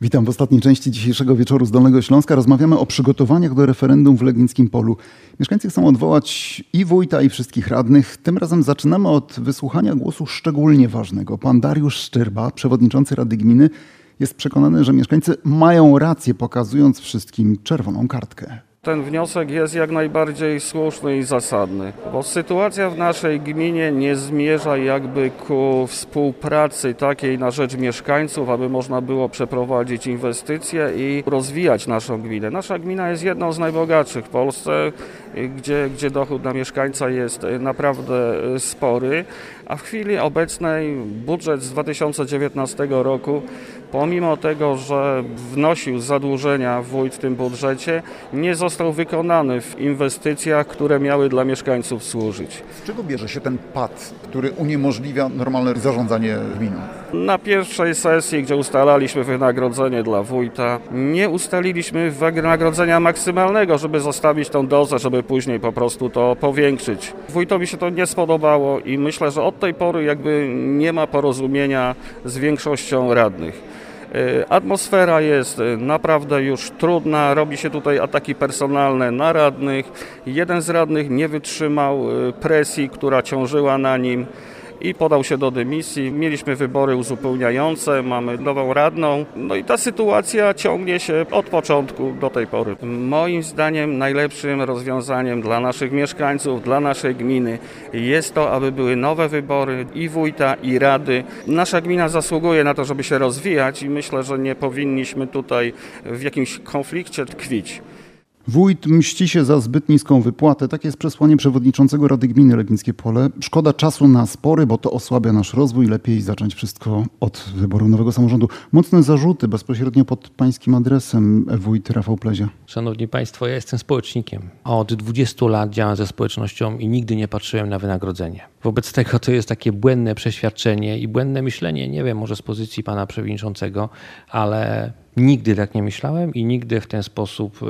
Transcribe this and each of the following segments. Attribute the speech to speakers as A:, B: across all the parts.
A: Witam w ostatniej części dzisiejszego wieczoru z Dolnego Śląska. Rozmawiamy o przygotowaniach do referendum w Legińskim Polu. Mieszkańcy chcą odwołać i wójta, i wszystkich radnych. Tym razem zaczynamy od wysłuchania głosu szczególnie ważnego. Pan Dariusz Szczyrba, przewodniczący Rady Gminy, jest przekonany, że mieszkańcy mają rację, pokazując wszystkim czerwoną kartkę.
B: Ten wniosek jest jak najbardziej słuszny i zasadny, bo sytuacja w naszej gminie nie zmierza jakby ku współpracy takiej na rzecz mieszkańców, aby można było przeprowadzić inwestycje i rozwijać naszą gminę. Nasza gmina jest jedną z najbogatszych w Polsce, gdzie, gdzie dochód na mieszkańca jest naprawdę spory, a w chwili obecnej budżet z 2019 roku, pomimo tego, że wnosił zadłużenia wójt w tym budżecie, nie został wykonany w inwestycjach, które miały dla mieszkańców służyć.
A: Z czego bierze się ten pad, który uniemożliwia normalne zarządzanie gminą?
B: Na pierwszej sesji, gdzie ustalaliśmy wynagrodzenie dla wójta, nie ustaliliśmy wynagrodzenia maksymalnego, żeby zostawić tą dozę, żeby później po prostu to powiększyć. Wójtowi się to nie spodobało i myślę, że od tej pory jakby nie ma porozumienia z większością radnych. Atmosfera jest naprawdę już trudna, robi się tutaj ataki personalne na radnych. Jeden z radnych nie wytrzymał presji, która ciążyła na nim i podał się do dymisji. Mieliśmy wybory uzupełniające, mamy nową radną. No i ta sytuacja ciągnie się od początku do tej pory. Moim zdaniem najlepszym rozwiązaniem dla naszych mieszkańców, dla naszej gminy jest to, aby były nowe wybory i wójta, i rady. Nasza gmina zasługuje na to, żeby się rozwijać i myślę, że nie powinniśmy tutaj w jakimś konflikcie tkwić.
A: Wójt mści się za zbyt niską wypłatę. Takie jest przesłanie przewodniczącego Rady Gminy Legińskie Pole. Szkoda czasu na spory, bo to osłabia nasz rozwój. Lepiej zacząć wszystko od wyboru nowego samorządu. Mocne zarzuty bezpośrednio pod pańskim adresem wójt Rafał Plezia.
C: Szanowni Państwo, ja jestem społecznikiem. Od 20 lat działam ze społecznością i nigdy nie patrzyłem na wynagrodzenie. Wobec tego to jest takie błędne przeświadczenie i błędne myślenie, nie wiem, może z pozycji pana przewodniczącego, ale Nigdy tak nie myślałem i nigdy w ten sposób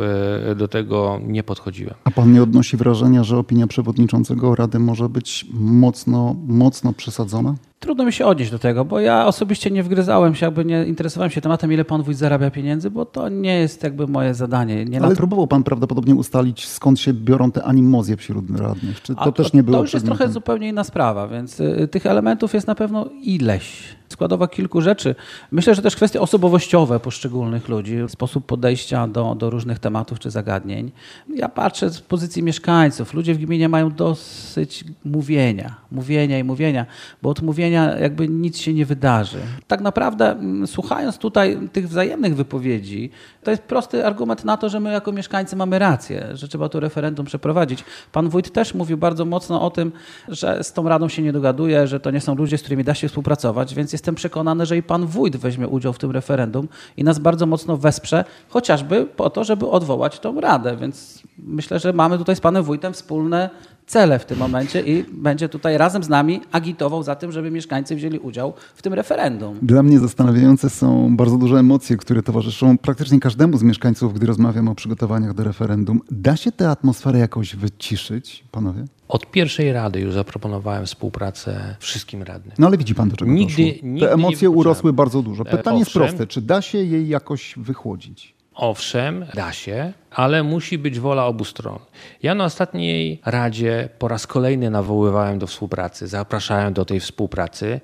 C: do tego nie podchodziłem.
A: A pan nie odnosi wrażenia, że opinia przewodniczącego Rady może być mocno, mocno przesadzona?
D: Trudno mi się odnieść do tego, bo ja osobiście nie wgryzałem się, jakby nie interesowałem się tematem, ile pan wójt zarabia pieniędzy, bo to nie jest jakby moje zadanie. Nie
A: Ale próbował pan prawdopodobnie ustalić, skąd się biorą te animozje wśród radnych. Czy to
D: A
A: też nie było
D: To już jest trochę zupełnie inna sprawa, więc y, tych elementów jest na pewno ileś. Składowa kilku rzeczy. Myślę, że też kwestie osobowościowe poszczególnych ludzi, sposób podejścia do, do różnych tematów czy zagadnień. Ja patrzę z pozycji mieszkańców. Ludzie w gminie mają dosyć mówienia, mówienia i mówienia, bo od mówienia jakby nic się nie wydarzy. Tak naprawdę mm, słuchając tutaj tych wzajemnych wypowiedzi, to jest prosty argument na to, że my jako mieszkańcy mamy rację, że trzeba to referendum przeprowadzić. Pan wójt też mówił bardzo mocno o tym, że z tą radą się nie dogaduje, że to nie są ludzie, z którymi da się współpracować, więc jestem przekonany, że i pan wójt weźmie udział w tym referendum i nas bardzo mocno wesprze, chociażby po to, żeby odwołać tą radę. Więc myślę, że mamy tutaj z panem wójtem wspólne cele w tym momencie i będzie tutaj razem z nami agitował za tym, żeby mieszkańcy wzięli udział w tym referendum.
A: Dla mnie zastanawiające są bardzo duże emocje, które towarzyszą praktycznie każdemu z mieszkańców, gdy rozmawiam o przygotowaniach do referendum. Da się tę atmosferę jakoś wyciszyć, panowie?
C: Od pierwszej rady już zaproponowałem współpracę wszystkim radnym.
A: No ale widzi pan, do czego
C: Nigdy-
A: doszło.
C: nigdy
A: Te emocje urosły bardzo dużo. Pytanie jest
C: owszem.
A: proste. Czy da się jej jakoś wychłodzić?
C: Owszem, da się, ale musi być wola obu stron. Ja na ostatniej radzie po raz kolejny nawoływałem do współpracy, zapraszałem do tej współpracy.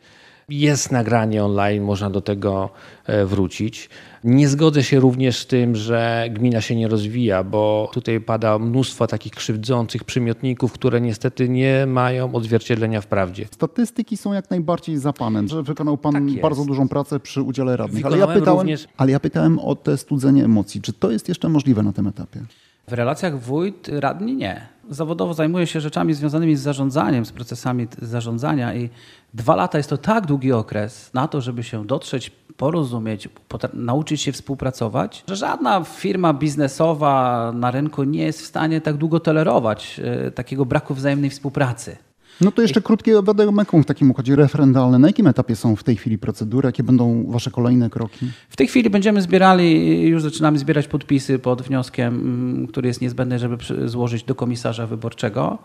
C: Jest nagranie online, można do tego e, wrócić. Nie zgodzę się również z tym, że gmina się nie rozwija, bo tutaj pada mnóstwo takich krzywdzących przymiotników, które niestety nie mają odzwierciedlenia w prawdzie.
A: Statystyki są jak najbardziej za panem, że wykonał pan
C: Tak
A: bardzo dużą pracę przy udziale radnych. Ale ja, pytałem,
C: również-
A: ale ja pytałem o te studzenie emocji. Czy to jest jeszcze możliwe na tym etapie?
D: W relacjach wójt, radni nie. Zawodowo zajmuję się rzeczami związanymi z zarządzaniem, z procesami zarządzania i dwa lata jest to tak długi okres na to, żeby się dotrzeć, porozumieć, nauczyć się współpracować, że żadna firma biznesowa na rynku nie jest w stanie tak długo tolerować e, takiego braku wzajemnej współpracy.
A: No to jeszcze krótkie wademekum w takim układzie referendalnym. Na jakim etapie są w tej chwili procedury? Jakie będą wasze kolejne kroki?
D: W tej chwili będziemy zbierali, już zaczynamy zbierać podpisy pod wnioskiem, mm, który jest niezbędny, żeby złożyć do komisarza wyborczego.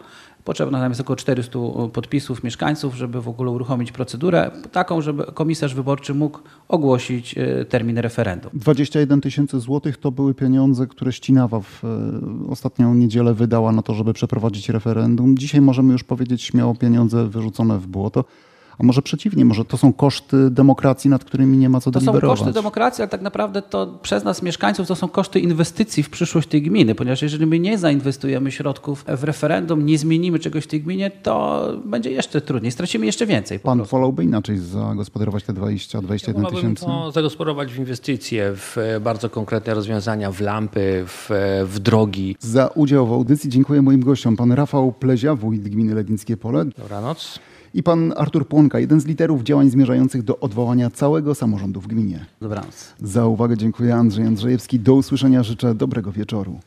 D: Potrzebna nam jest około 400 podpisów mieszkańców, żeby w ogóle uruchomić procedurę taką, żeby komisarz wyborczy mógł ogłosić e, termin referendum.
A: 21 tysięcy złotych to były pieniądze, które Ścinawa w e, ostatnią niedzielę wydała na to, żeby przeprowadzić referendum. Dzisiaj możemy już powiedzieć śmiało pieniądze wyrzucone w błoto. A może przeciwnie, może to są koszty demokracji, nad którymi nie ma co
D: To są
A: deliberować.
D: koszty demokracji, ale tak naprawdę to przez nas mieszkańców to są koszty inwestycji w przyszłość tej gminy, ponieważ jeżeli my nie zainwestujemy środków w referendum, nie zmienimy czegoś w tej gminie, to będzie jeszcze trudniej, stracimy jeszcze więcej.
A: Pan
D: prostu.
A: wolałby inaczej zagospodarować te 20-21
C: Wolałbym
A: tysięcy?
C: to zagospodarować w inwestycje, w e, bardzo konkretne rozwiązania, w lampy, w, e, w drogi.
A: Za udział w audycji dziękuję moim gościom. Pan Rafał Plezia, wójt gminy Legnickie Pole
C: Dobranoc.
A: i pan Artur Jeden z liderów działań zmierzających do odwołania całego samorządu w gminie.
D: Dobranoc.
A: Za uwagę dziękuję Andrzej Andrzejewski. Do usłyszenia życzę dobrego wieczoru.